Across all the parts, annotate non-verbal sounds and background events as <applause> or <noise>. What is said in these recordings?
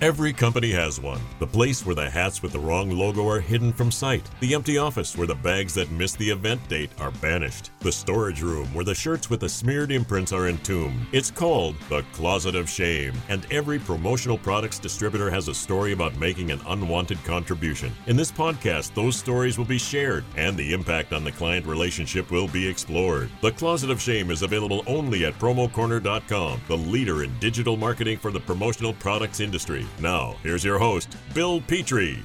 Every company has one. The place where the hats with the wrong logo are hidden from sight. The empty office where the bags that miss the event date are banished. The storage room where the shirts with the smeared imprints are entombed. It's called the Closet of Shame, and every promotional products distributor has a story about making an unwanted contribution. In this podcast, those stories will be shared, and the impact on the client relationship will be explored. The Closet of Shame is available only at promocorner.com, the leader in digital marketing for the promotional products industry. Now, here's your host, Bill Petrie.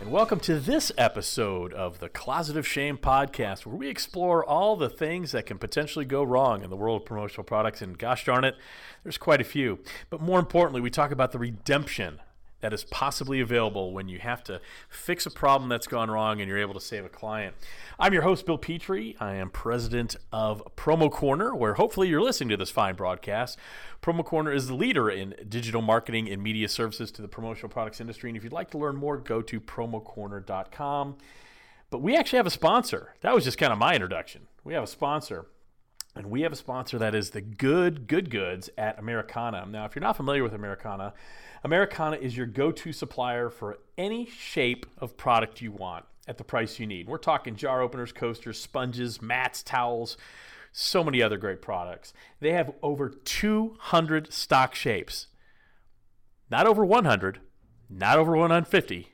And welcome to this episode of the Closet of Shame podcast, where we explore all the things that can potentially go wrong in the world of promotional products. And gosh darn it, there's quite a few. But more importantly, we talk about the redemption that is possibly available when you have to fix a problem that's gone wrong and you're able to save a client. I'm your host, Bill Petrie. I am president of Promo Corner, where hopefully you're listening to this fine broadcast. Promo Corner is the leader in digital marketing and media services to the promotional products industry. And if you'd like to learn more, go to promocorner.com. But we actually have a sponsor. That was just kind of my introduction. We have a sponsor. And we have a sponsor that is the good, good goods at Americanna. Now, if you're not familiar with Americanna, Americanna is your go to supplier for any shape of product you want at the price you need. We're talking jar openers, coasters, sponges, mats, towels, so many other great products. They have over 200 stock shapes. Not over 100, not over 150,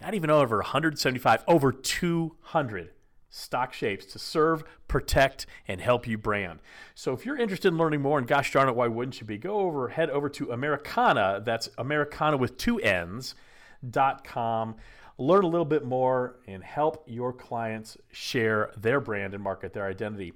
not even over 175, over 200 stock shapes to serve, protect, and help you brand. So if you're interested in learning more, and gosh darn it, why wouldn't you be? Go over, head over to Americanna, that's Americanna with two N's, dot com. Learn a little bit more and help your clients share their brand and market their identity.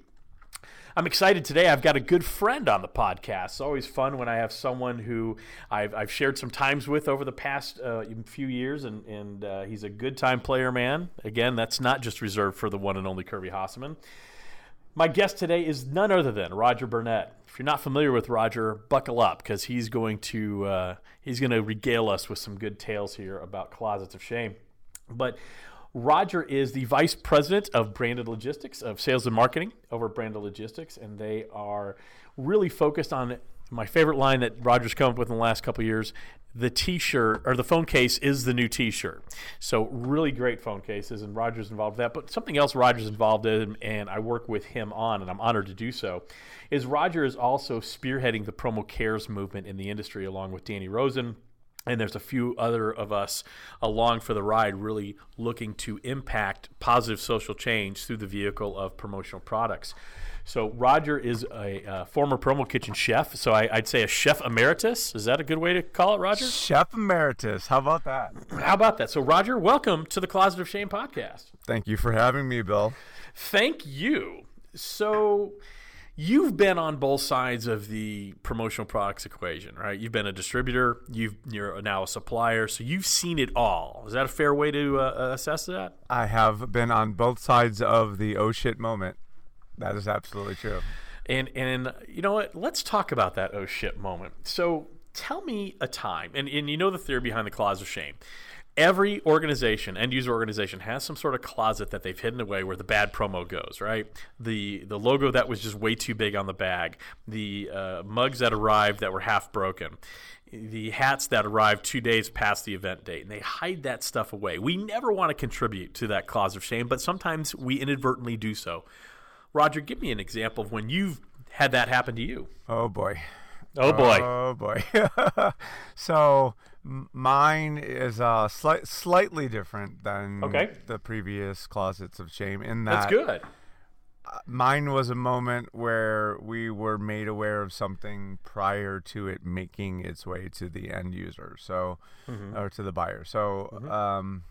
I'm excited today. I've got a good friend on the podcast. It's always fun when I have someone who I've, I've shared some times with over the past uh, few years, and, and uh, he's a good time player, man. Again, that's not just reserved for the one and only Kirby Hasseman. My guest today is none other than Roger Burnett. If you're not familiar with Roger, buckle up because he's going to uh, he's going to regale us with some good tales here about closets of shame. But Roger is the vice president of branded logistics, of sales and marketing over Branded Logistics, and they are really focused on my favorite line that Roger's come up with in the last couple years. The T-shirt or the phone case is the new T-shirt. So really great phone cases, and Roger's involved with that. But something else Roger's involved in, and I work with him on, and I'm honored to do so, is Roger is also spearheading the promo cares movement in the industry along with Danny Rosen and there's a few other of us along for the ride really looking to impact positive social change through the vehicle of promotional products. So roger is a, a former promo kitchen chef. So I, would say a chef emeritus. Is that a good way to call it roger? Chef emeritus. How about that? How about that? So roger welcome to the closet of shame podcast. Thank you for having me bill. Thank you. So you've been on both sides of the promotional products equation, right? You've been a distributor, you've you're now a supplier, so you've seen it all. Is that a fair way to uh, assess that? I have been on both sides of the oh shit moment. That is absolutely true. And and you know what? Let's talk about that oh shit moment. So tell me a time, and, and you know the theory behind the closet of shame every organization, end user organization, has some sort of closet that they've hidden away where the bad promo goes. Right, the the logo that was just way too big on the bag, the uh, mugs that arrived that were half broken. The hats that arrived two days past the event date, and they hide that stuff away. We never want to contribute to that closet of shame, but sometimes we inadvertently do so. Roger, give me an example of when you've had that happen to you. Oh boy. Oh boy. Oh boy. <laughs> so mine is uh slight, slightly different than okay. the previous closets of shame in that That's good. Uh, mine was a moment where we were made aware of something prior to it making its way to the end user. So mm-hmm. or to the buyer. So mm-hmm. um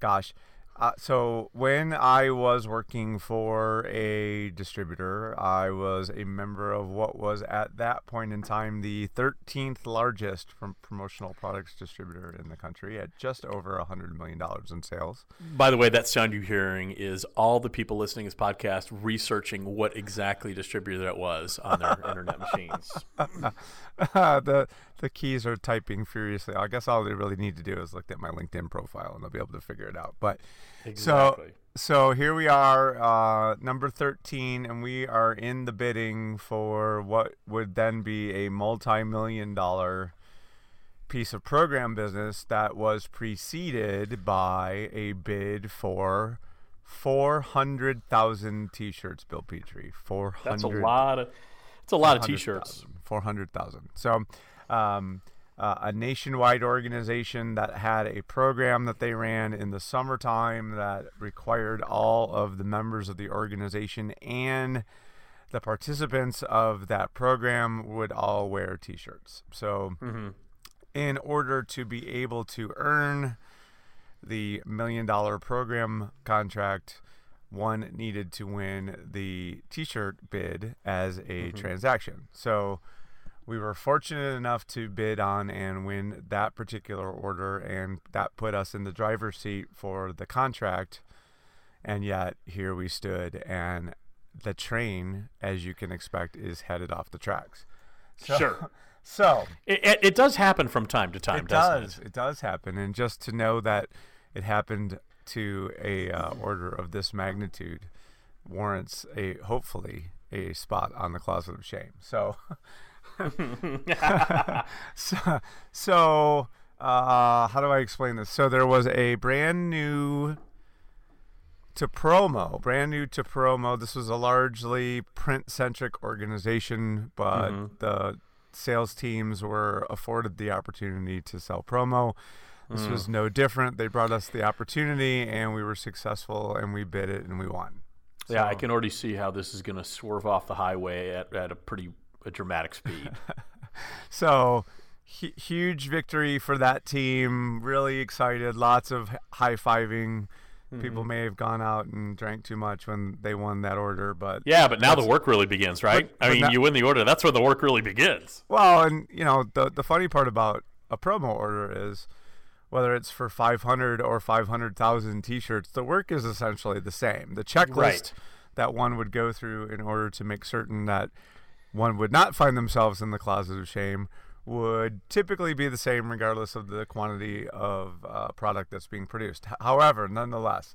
gosh, uh, so when I was working for a distributor, I was a member of what was at that point in time the 13th largest promotional products distributor in the country at just over a hundred million dollars in sales. By the way, that sound you're hearing is all the people listening to this podcast researching what exactly distributor that was on their <laughs> internet machines. <laughs> the the keys are typing furiously. I guess all they really need to do is look at my LinkedIn profile and they'll be able to figure it out. But exactly. so so here we are, uh, number thirteen, and we are in the bidding for what would then be a multi-million dollar piece of program business that was preceded by a bid for 400,000 t-shirts Bill Petrie. 400 That's a lot of it's a lot of t-shirts. 400,000 so um, uh, a nationwide organization that had a program that they ran in the summertime that required all of the members of the organization and the participants of that program would all wear t-shirts so mm-hmm. in order to be able to earn the million dollar program contract one needed to win the t-shirt bid as a Mm-hmm. transaction so we were fortunate enough to bid on and win that particular order and that put us in the driver's seat for the contract and yet here we stood and the train as you can expect is headed off the tracks so, Sure. <laughs> so It, it, it does happen from time to time, it does. It? does happen, and just to know that it happened to a uh, order of this magnitude warrants a hopefully a spot on the closet of shame. So, <laughs> <laughs> so, so uh, how do I explain this? So there was a brand new to promo, brand new to promo. This was a largely print centric organization, but Mm-hmm. the sales teams were afforded the opportunity to sell promo. This Mm. was no different. They brought us the opportunity, and we were successful, and we bid it, and we won. Yeah, I can already see how this is going to swerve off the highway at, at a pretty a dramatic speed. <laughs> So, hu- huge victory for that team. Really excited. Lots of high fiving. People Mm-hmm. may have gone out and drank too much when they won that order, but yeah, but now the work really begins, right? but I mean, now- you win the order. That's where the work really begins. Well, and you know the the funny part about a promo order is whether it's for 500 or 500,000 t-shirts, the work is essentially the same. The checklist Right. that one would go through in order to make certain that one would not find themselves in the closet of shame would typically be the same regardless of the quantity of uh, product that's being produced. However, nonetheless,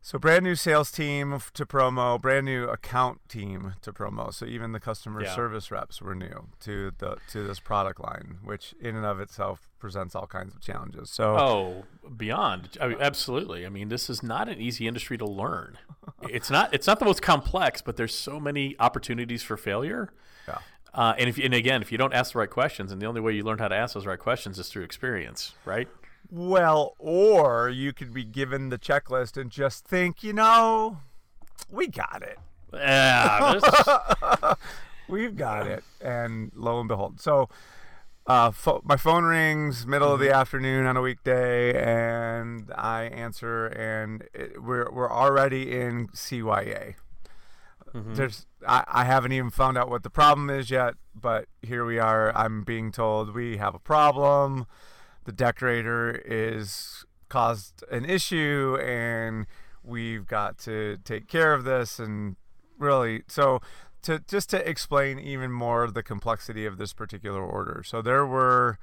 so brand new sales team to promo, brand new account team to promo. So even the customer Yeah. service reps were new to the to this product line, which in and of itself presents all kinds of challenges. So Oh, beyond. I mean, absolutely. I mean, this is not an easy industry to learn. It's not. It's not the most complex, but there's so many opportunities for failure. yeah. Uh, and if and again, if you don't ask the right questions, and the only way you learn how to ask those right questions is through experience, right? Well, or you could be given the checklist and just think, you know, we got it. Yeah. <laughs> We've got it. And lo and behold. So uh, pho- my phone rings middle of the afternoon on a weekday, and I answer, and it, we're, we're already in CYA. There's I, I haven't even found out what the problem is yet, but here we are. I'm being told we have a problem. The decorator is caused an issue, and we've got to take care of this. And really, so to just to explain even more the complexity of this particular order. So there were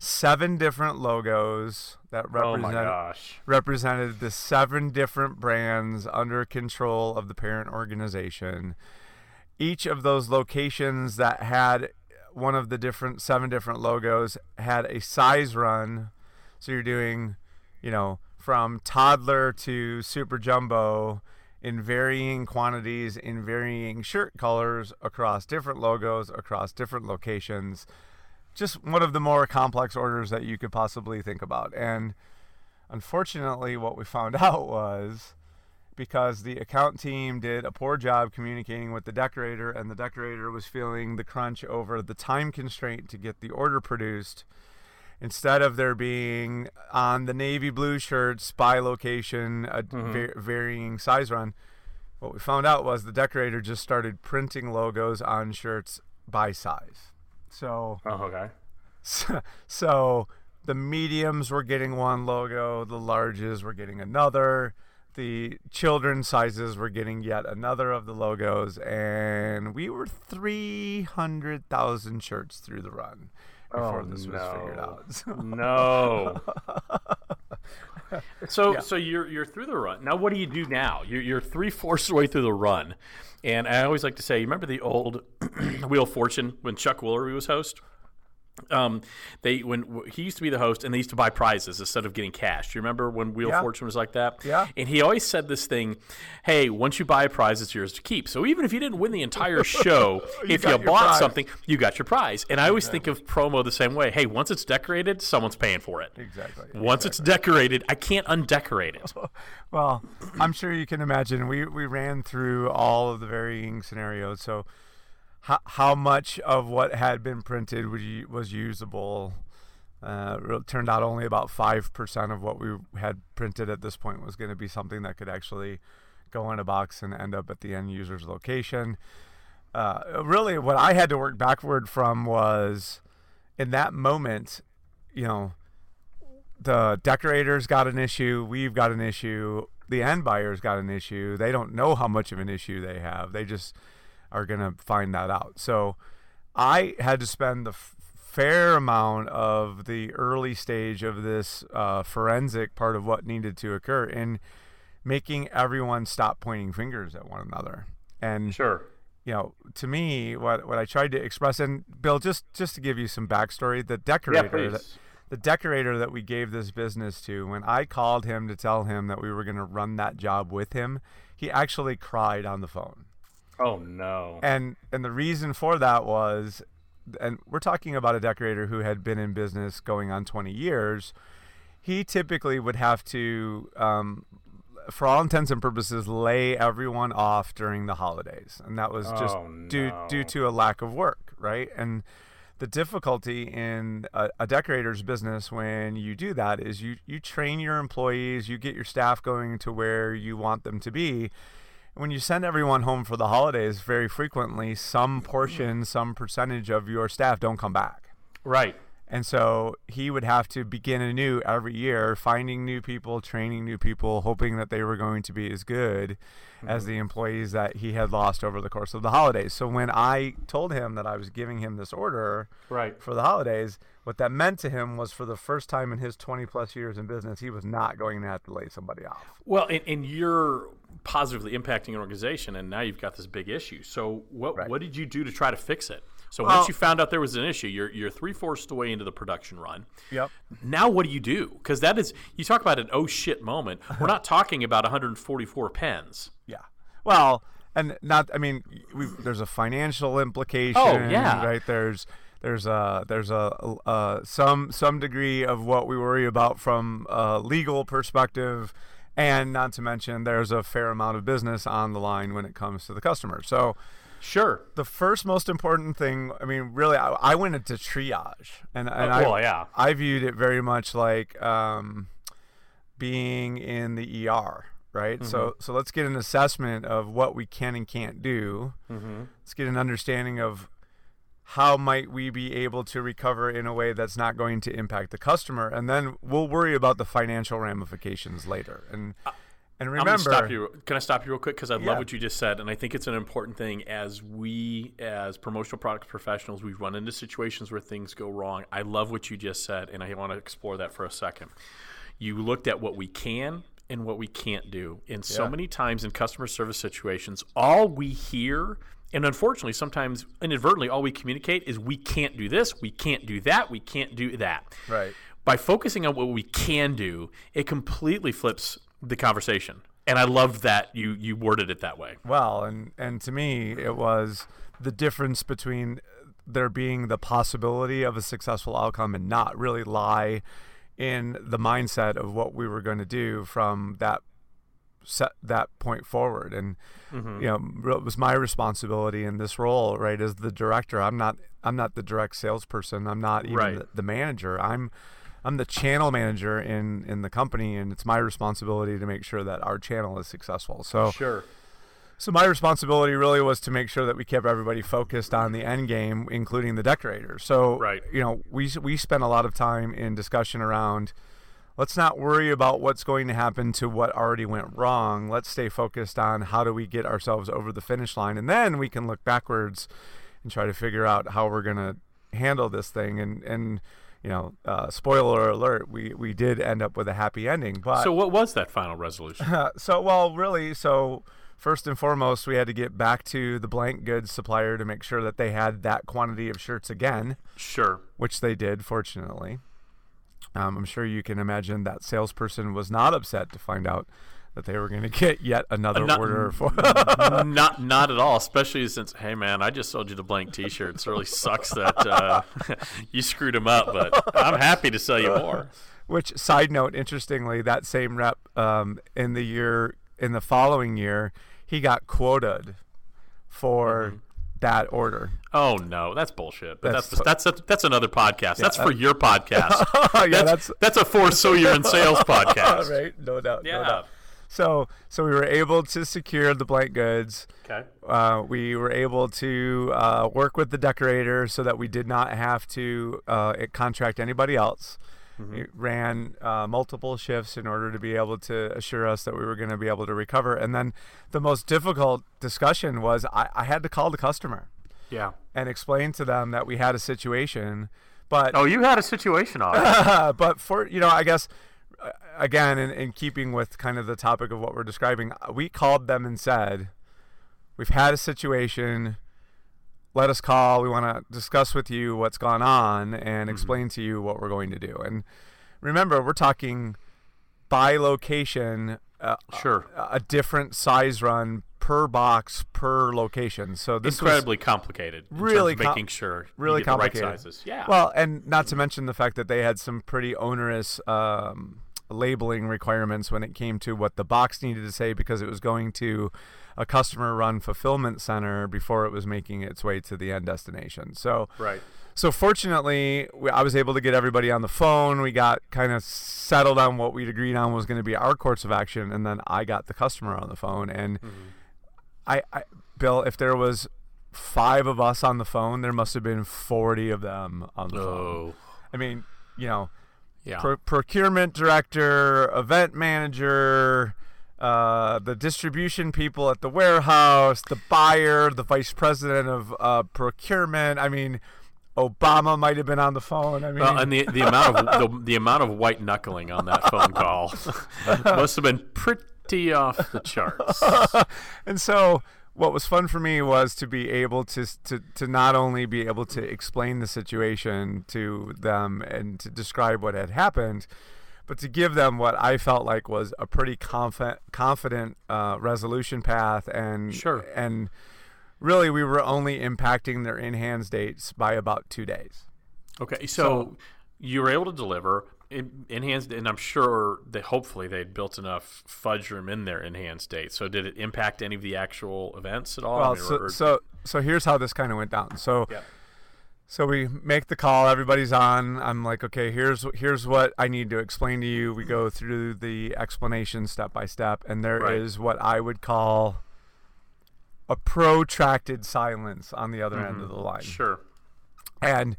seven different logos that oh my gosh. represented the seven different brands under control of the parent organization. Each of those locations that had one of the different seven different logos had a size run. So you're doing, you know, from toddler to super jumbo in varying quantities, in varying shirt colors across different logos, across different locations just one of the more complex orders that you could possibly think about. And unfortunately, what we found <laughs> out was because the account team did a poor job communicating with the decorator, and the decorator was feeling the crunch over the time constraint to get the order produced. Instead of there being on the navy blue shirts by location a mm-hmm. va- varying size run, what we found out was the decorator just started printing logos on shirts by size. So Oh, okay. <laughs> so, so the mediums were getting one logo, the larges were getting another, the children's sizes were getting yet another of the logos, and we were 300,000 shirts through the run before Oh, this was figured no. out. So- No. <laughs> so Yeah. so you're you're through the run. Now what do you do now? You're you're three fourths of the way through the run. And I always like to say, you remember the old <clears throat> Wheel of Fortune when Chuck Woolery was host? Um, they when he used to be the host, and they used to buy prizes instead of getting cash. Do you remember when Wheel of Fortune was like that? Yeah. And he always said this thing, "Hey, once you buy a prize, it's yours to keep. So even if you didn't win the entire <laughs> show, if you bought prize. something, you got your prize." And I always think of promo the same way. Hey, once it's decorated, someone's paying for it. Exactly. Once it's decorated, I can't undecorate it. <laughs> Well, I'm sure you can imagine. We we ran through all of the varying scenarios. So, how how much of what had been printed was was usable? Uh, it turned out only about five percent of what we had printed at this point was going to be something that could actually go in a box and end up at the end user's location. Uh, really, what I had to work backward from was in that moment, you know, the decorators got an issue, we've got an issue, the end buyers got an issue. They don't know how much of an issue they have. They just are going to find that out. So I had to spend the f- fair amount of the early stage of this uh, forensic part of what needed to occur in making everyone stop pointing fingers at one another. And Sure. you know, to me, what what I tried to express, and Bill, just just to give you some backstory, the decorator, that, the decorator that we gave this business to, when I called him to tell him that we were going to run that job with him, he actually cried on the phone, Oh no. and and the reason for that was, and we're talking about a decorator who had been in business going on 20 years. He typically would have to um, for all intents and purposes, lay everyone off during the holidays, and that was just Oh, due no. due to a lack of work, right? And the difficulty in a, a decorator's business when you do that is you you train your employees, you get your staff going to where you want them to be. When you send everyone home for the holidays, very frequently, some portion, some percentage of your staff don't come back. Right. And so he would have to begin anew every year, finding new people, training new people, hoping that they were going to be as good as mm-hmm. the employees that he had lost over the course of the holidays. So when I told him that I was giving him this order Right. for the holidays, what that meant to him was for the first time in his 20 plus years in business, he was not going to have to lay somebody off. Well, and, and you're positively impacting an organization, and now you've got this big issue. So, what Right. what did you do to try to fix it? So, Well- once you found out there was an issue, you're you're three fourths the way into the production run. Yep. Now, what do you do? Because that is you talk about an oh shit moment. <laughs> We're not talking about 144 pens. Yeah. Well, and not. I mean, there's a financial implication. Oh, yeah. Right. There's there's a there's a, a some some degree of what we worry about from a legal perspective, and not to mention there's a fair amount of business on the line when it comes to the customer. So. Sure. The first most important thing, I mean, really, I, I went into triage, and, and Oh, I, yeah. I viewed it very much like um, being in the ER, right? Mm-hmm. So, so let's get an assessment of what we can and can't do. Mm-hmm. Let's get an understanding of how might we be able to recover in a way that's not going to impact the customer, and then we'll worry about the financial ramifications later. And and I'm gonna stop you. Can I stop you real quick? Because I Yeah. love what you just said, and I think it's an important thing. As we, as promotional products professionals, we've run into situations where things go wrong. I love what you just said, and I want to explore that for a second. You looked at what we can and what we can't do, and so Yeah. many times in customer service situations, all we hear. And unfortunately, sometimes inadvertently, all we communicate is we can't do this, we can't do that, we can't do that right? by focusing on what we can do, it completely flips the conversation. And I love that you you worded it that way. well and and to me it was the difference between there being the possibility of a successful outcome and not really lie in the mindset of what we were going to do from that set that point forward and Mm-hmm. you know it was my responsibility in this role right as the director i'm not i'm not the direct salesperson i'm not even Right. the, the manager i'm i'm the channel manager in in the company and it's my responsibility to make sure that our channel is successful so Sure. so my responsibility really was to make sure that we kept everybody focused on the end game, including the decorators. So, Right. you know, we we spent a lot of time in discussion around. Let's not worry about what's going to happen to what already went wrong. Let's stay focused on how do we get ourselves over the finish line, and then we can look backwards and try to figure out how we're going to handle this thing. And and you know, uh, spoiler alert, we we did end up with a happy ending. But So what was that final resolution? uh, <laughs> so well, really, so first and foremost, we had to get back to the blank goods supplier to make sure that they had that quantity of shirts again, Sure. which they did, fortunately. Um, I'm sure you can imagine that salesperson was not upset to find out that they were going <laughs> to get yet another not- order for. <laughs> not not at all. Especially since, hey man, I just sold you the blank T-shirts. It really sucks that uh, <laughs> you screwed them up, but I'm happy to sell you more. Which side note, interestingly, that same rep um, in the year in the following year, he got quoted for Mm-hmm. that order. Oh no, that's bullshit. But That's that's that's that's, another podcast. that's for your podcast. yeah, that's, that's that's a for so you're in sales podcast. right. No doubt. Yeah. No doubt. So, so we were able to secure the blank goods. Okay. Uh, we were able to uh, work with the decorator so that we did not have to uh, contract anybody else. We ran uh, multiple shifts in order to be able to assure us that we were going to be able to recover. And then the most difficult discussion was I, I had to call the customer Yeah. and explain to them that we had a situation. But Oh, you had a situation on <laughs> but for you know, I guess again, in, in keeping with kind of the topic of what we're describing, we called them and said, "We've had a situation. Let us call. We want to discuss with you what's gone on and explain to you what we're going to do." And remember, we're talking by location, uh, Sure. a, a different size run per box per location. So this was Incredibly complicated. in really com- making sure really the right complicated. sizes. Yeah. Well, and not to mention the fact that they had some pretty onerous um, labeling requirements when it came to what the box needed to say because it was going to a customer run fulfillment center before it was making its way to the end destination. So, right. so fortunately, we, I was able to get everybody on the phone. We got kind of settled on what we'd agreed on was going to be our course of action, and then I got the customer on the phone. And mm-hmm. I, I, Bill, if there was five of us on the phone, there must have been forty of them on the phone. Oh. I mean, you know, Yeah. pro- procurement director, event manager. Uh, the distribution people at the warehouse, the buyer, the vice president of uh, procurement. I mean, Obama might have been on the phone. I mean, Well, and the the amount of the, the amount of white knuckling on that phone call <laughs> must have been pretty off the charts. <laughs> and so what was fun for me was to be able to, to to not only be able to explain the situation to them and to describe what had happened but to give them what I felt like was a pretty confident confident uh, resolution path and Sure. and really we were only impacting their in hands dates by about two days Okay, so, you were able to deliver in hands, and I'm sure that hopefully they'd built enough fudge room in their in hands date. So did it impact any of the actual events at all? I well mean, so, or- so so here's how this kind of went down so yeah. So we make the call. Everybody's on. I'm like, okay, here's here's what I need to explain to you. We go through the explanation step by step, and there is Right. what I would call a protracted silence on the other end of the line. Sure. And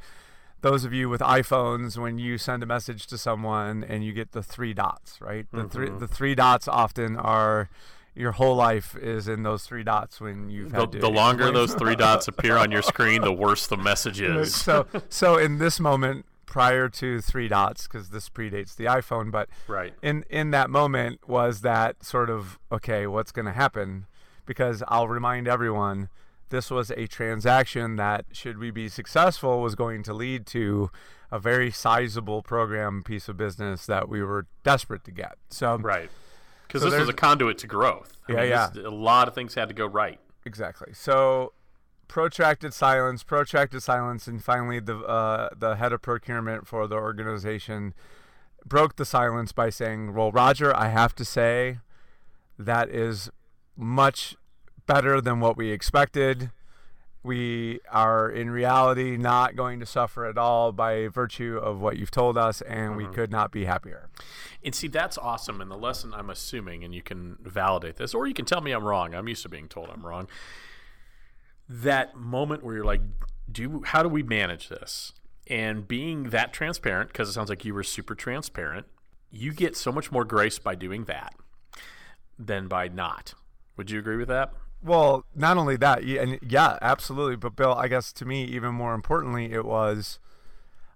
those of you with iPhones, when you send a message to someone and you get the three dots, right? The three Mm-hmm. the three dots often are your whole life is in those three dots when you've The, the longer those three dots appear on your screen, the worse the message <laughs> is. so so in this moment prior to three dots because this predates the iphone but Right. in in that moment was that sort of okay what's going to happen because i'll remind everyone this was a transaction that should we be successful was going to lead to a very sizable program piece of business that we were desperate to get so Right. Because So this was a conduit to growth. I Yeah, mean, yeah. this- a lot of things had to go right. Exactly. So protracted silence, protracted silence, and finally the uh, the head of procurement for the organization broke the silence by saying, "Well, Roger, I have to say that is much better than what we expected. We are in reality not going to suffer at all by virtue of what you've told us, and we mm-hmm. could not be happier." And see, that's awesome. And the lesson I'm assuming, and you can validate this, or you can tell me I'm wrong. I'm used to being told I'm wrong. That moment where you're like, "Do how do we manage this?" And being that transparent, because it sounds like you were super transparent, you get so much more grace by doing that than by not. Would you agree with that? Well, not only that, yeah, and yeah, absolutely. But Bill, I guess to me, even more importantly, it was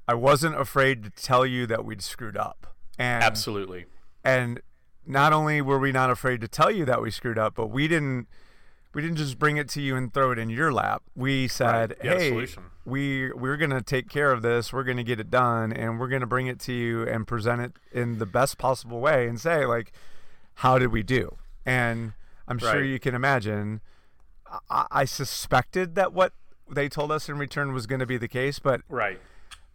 I wasn't afraid to tell you that we'd screwed up, and Absolutely. and not only were we not afraid to tell you that we screwed up, but we didn't we didn't just bring it to you and throw it in your lap. We said, had "Hey, we we're going to take care of this. We're going to get it done and we're going to bring it to you and present it in the best possible way and say like how did we do?" And I'm sure you can imagine I, I suspected that what they told us in return was going to be the case, but Right.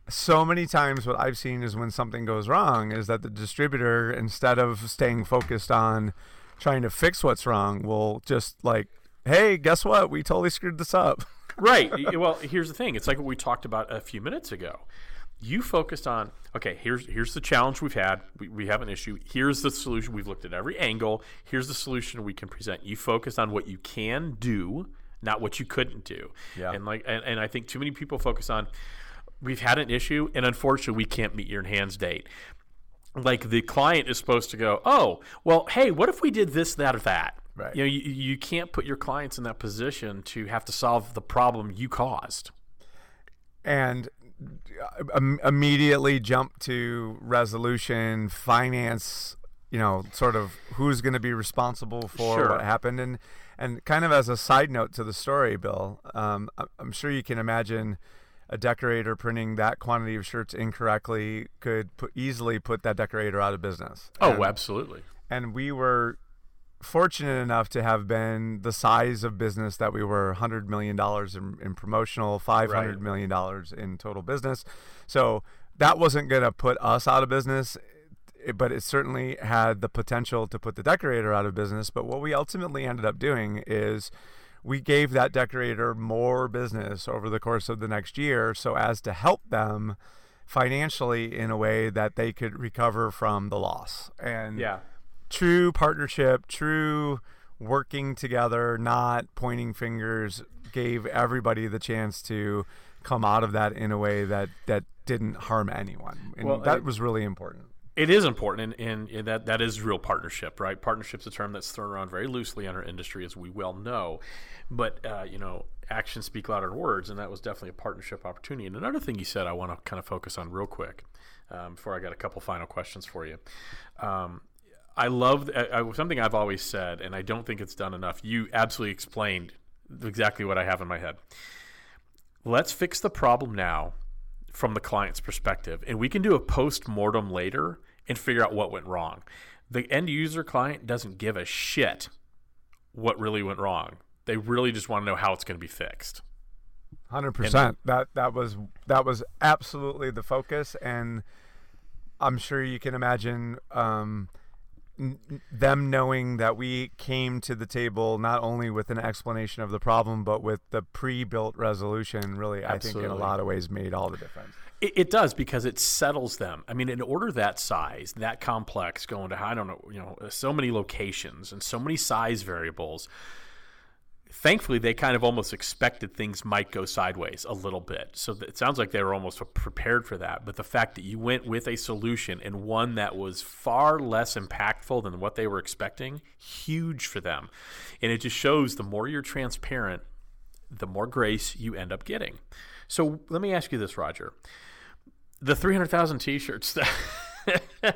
so many times what I've seen is when something goes wrong is that the distributor instead of staying focused on trying to fix what's wrong will just like hey guess what we totally screwed this up right. <laughs> Well, here's the thing. It's like what we talked about a few minutes ago. You focused on okay. Here's here's the challenge we've had. We, we have an issue. Here's the solution. We've looked at every angle. Here's the solution we can present. You focused on what you can do, not what you couldn't do. Yeah. And like and, and I think too many people focus on we've had an issue and unfortunately we can't meet your hands date. Like the client is supposed to go, oh, well, hey, what if we did this, that, or that? Right. You know, you, you can't put your clients in that position to have to solve the problem you caused. and immediately jump to resolution finance you know sort of who's going to be responsible for Sure. what happened and and kind of as a side note to the story bill um, i'm sure you can imagine a decorator printing that quantity of shirts incorrectly could put, easily put that decorator out of business Oh, And- absolutely. and we were fortunate enough to have been the size of business that we were $100 million in, in promotional five hundred Right. million dollars in total business so that wasn't going to put us out of business eh, but it certainly had the potential to put the decorator out of business but what we ultimately ended up doing is we gave that decorator more business over the course of the next year so as to help them financially in a way that they could recover from the loss and Yeah. True partnership, true working together, not pointing fingers, gave everybody the chance to come out of that in a way that that didn't harm anyone, and Well, that was really important. It is important, and, and that that is real partnership, right? Partnership's a term that's thrown around very loosely in our industry, as we well know. But uh, you know, actions speak louder than words, and that was definitely a partnership opportunity. And another thing you said, I want to kind of focus on real quick um, before I got a couple final questions for you. Um, I love I, I, something I've always said, and I don't think it's done enough. You absolutely explained exactly what I have in my head. Let's fix the problem now from the client's perspective, and we can do a post mortem later and figure out what went wrong. The end user client doesn't give a shit what really went wrong. They really just want to know how it's going to be fixed. Hundred percent. That that was that was absolutely the focus, and I'm sure you can imagine um, them knowing that we came to the table not only with an explanation of the problem, but with the pre-built resolution. Really, I think in a lot of ways made all the difference. It, it does because it settles them. I mean, in order that size, that complex, going to I don't know, you know, so many locations and so many size variables. Thankfully, they kind of almost expected things might go sideways a little bit. So it sounds like they were almost prepared for that. But the fact that you went with a solution and one that was far less impactful than what they were expecting, huge for them. And it just shows the more you're transparent, the more grace you end up getting. So let me ask you this, Roger. The 300,000 t shirts, <laughs> <laughs>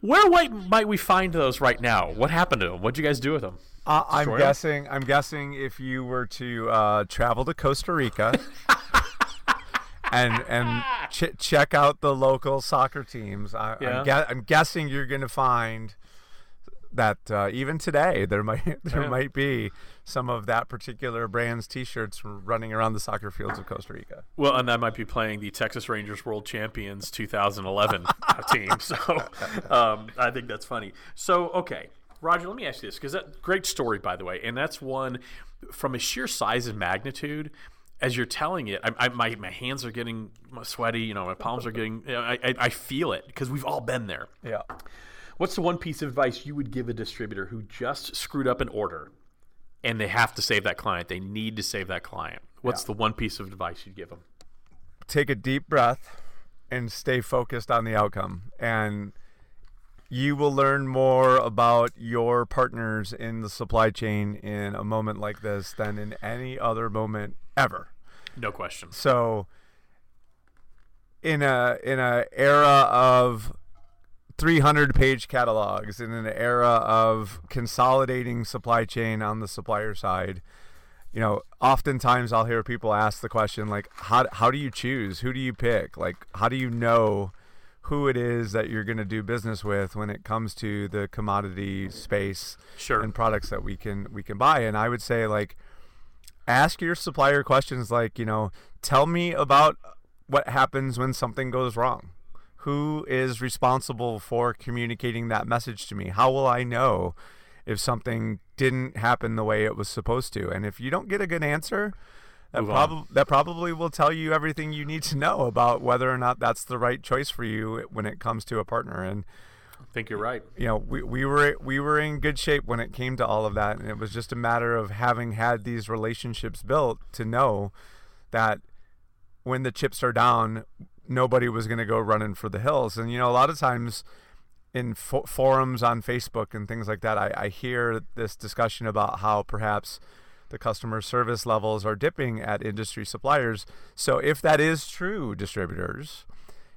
where might, might we find those right now? What happened to them? What'd you guys do with them? Uh, I'm Destroy 'em? guessing. I'm guessing if you were to uh, travel to Costa Rica <laughs> and and ch- check out the local soccer teams, I, Yeah. I'm, gue- I'm guessing you're going to find that uh, even today there might <laughs> there Yeah. might be some of that particular brand's T-shirts running around the soccer fields of Costa Rica. Well, and I might be playing the Texas Rangers World Champions 2011 <laughs> team. So um, I think that's funny. So, okay. Roger, let me ask you this because that great story, by the way, and that's one from a sheer size and magnitude. As you're telling it, I, I, my my hands are getting sweaty. You know, my palms are getting. You know, I, I, I feel it because we've all been there. Yeah. What's the one piece of advice you would give a distributor who just screwed up an order and they have to save that client? They need to save that client. What's Yeah. the one piece of advice you'd give them? take a deep breath and stay focused on the outcome and you will learn more about your partners in the supply chain in a moment like this than in any other moment ever No question. so in a in a era of 300 page catalogs in an era of consolidating supply chain on the supplier side. You know oftentimes i'll hear people ask the question like how, how do you choose? Who do you pick? Like how do you know who it is that you're going to do business with when it comes to the commodity space Sure. and products that we can we can buy? And i would say like ask your supplier questions like you know tell me about what happens when something goes wrong who is responsible for communicating that message to me? How will i know if something didn't happen the way it was supposed to? And if you don't get a good answer that, prob- that probably will tell you everything you need to know about whether or not that's the right choice for you when it comes to a partner. And I think you're right. you know we, we were we were in good shape when it came to all of that. And it was just a matter of having had these relationships built to know that when the chips are down nobody was going to go running for the hills. And you know a lot of times in fo- forums on facebook and things like that I, I hear this discussion about how perhaps the customer service levels are dipping at industry suppliers. So if that is true distributors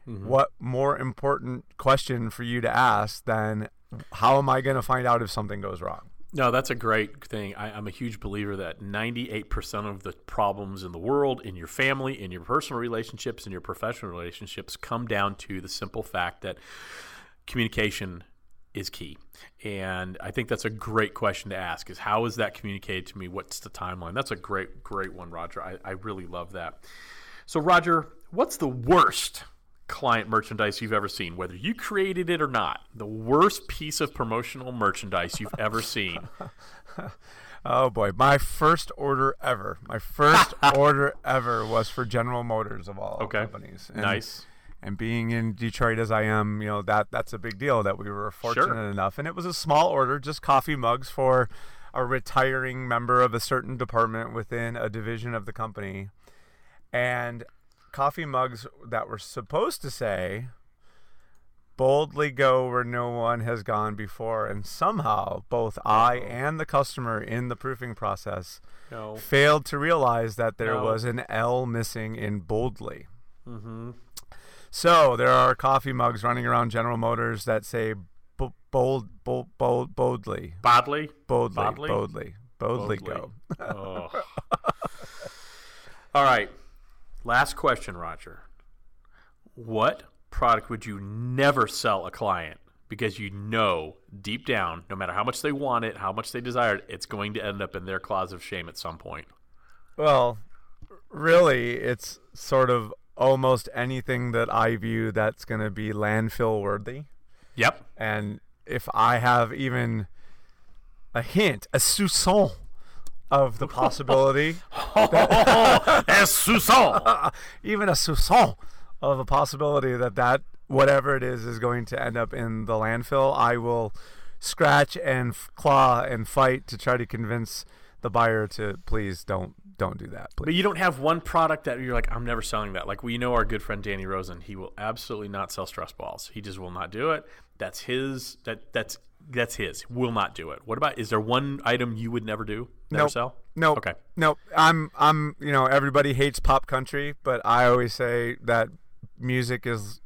mm-hmm. what more important question for you to ask than how am I going to find out if something goes wrong? No, that's a great thing. I, I'm a huge believer that 98% of the problems in the world, in your family, in your personal relationships, in your professional relationships, come down to the simple fact that communication is key. And I think that's a great question to ask is how is that communicated to me? What's the timeline? That's a great, great one, Roger. I, I really love that. So, Roger, what's the worst client merchandise you've ever seen, whether you created it or not? The worst piece of promotional merchandise you've ever seen. <laughs> Oh boy, my first order ever. My first <laughs> order ever was for General Motors of all Okay. companies. And, Nice. And being in Detroit as I am, you know that that's a big deal that we were fortunate enough. And it was a small order, just coffee mugs for a retiring member of a certain department within a division of the company, and coffee mugs that were supposed to say boldly go where no one has gone before and somehow both i and the customer in the proofing process No. failed to realize that there No. was an l missing in boldly Mm-hmm. so there are coffee mugs running around general motors that say bo- bold bold bold boldly Bodley? boldly boldly boldly, Boldly. go <laughs> Oh. All right. Last question, Roger. What product would you never sell a client because you know deep down, no matter how much they want it, how much they desire it, it's going to end up in their closet of shame at some point? Well, really, it's sort of almost anything that I view that's going to be landfill worthy. Yep. And if I have even a hint, a soupçon of the possibility, Es <laughs> Susan. <laughs> even a soupçon of a possibility that that whatever it is is going to end up in the landfill, I will scratch and f- claw and fight to try to convince the buyer to please don't don't do that. Please. But you don't have one product that you're like, I'm never selling that. Like we know our good friend Danny Rosen, he will absolutely not sell stress balls. He just will not do it. That's his. That that's that's his. Will not do it. What about? Is there one item you would never do? Never Nope. sell? No. Okay. No. I'm I'm you know, everybody hates pop country, but I always say that music is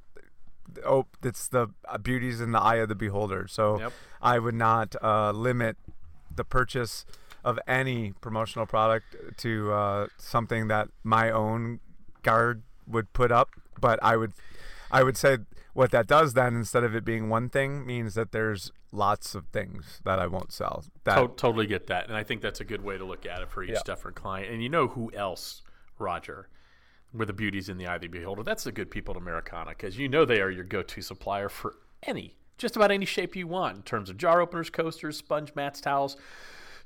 oh it's the uh, beauty's in the eye of the beholder. So Yep. I would not uh, limit the purchase of any promotional product to uh, something that my own guard would put up, but I would I would say what that does then instead of it being one thing means that there's lots of things that I won't sell. That To- totally get that, and I think that's a good way to look at it for each Yeah. different client. And you know who else, Roger, where the beauty's in the eye of the beholder? That's the good people at Americanna, because you know they are your go-to supplier for any, just about any shape you want in terms of jar openers, coasters, sponge mats, towels.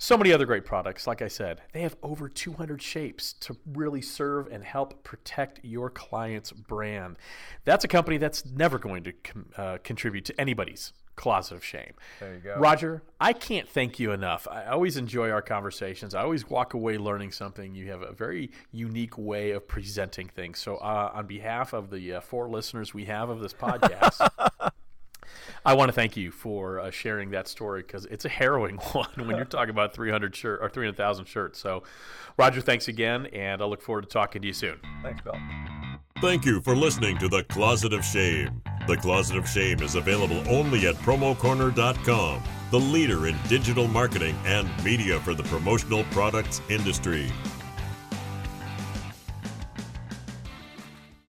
So many other great products. Like I said, they have over 200 shapes to really serve and help protect your client's brand. That's a company that's never going to com- uh, contribute to anybody's closet of shame. There you go. Roger, I can't thank you enough. I always enjoy our conversations. I always walk away learning something. You have a very unique way of presenting things. So, uh, on behalf of the uh, four listeners we have of this <laughs> podcast, I want to thank you for uh, sharing that story because it's a harrowing <laughs> one when you're talking about 300 shirt or 300,000 shirts. So, Roger, thanks again, and I look forward to talking to you soon. Thanks, Bill. Thank you for listening to The Closet of Shame. The Closet of Shame is available only at promocorner.com, the leader in digital marketing and media for the promotional products industry.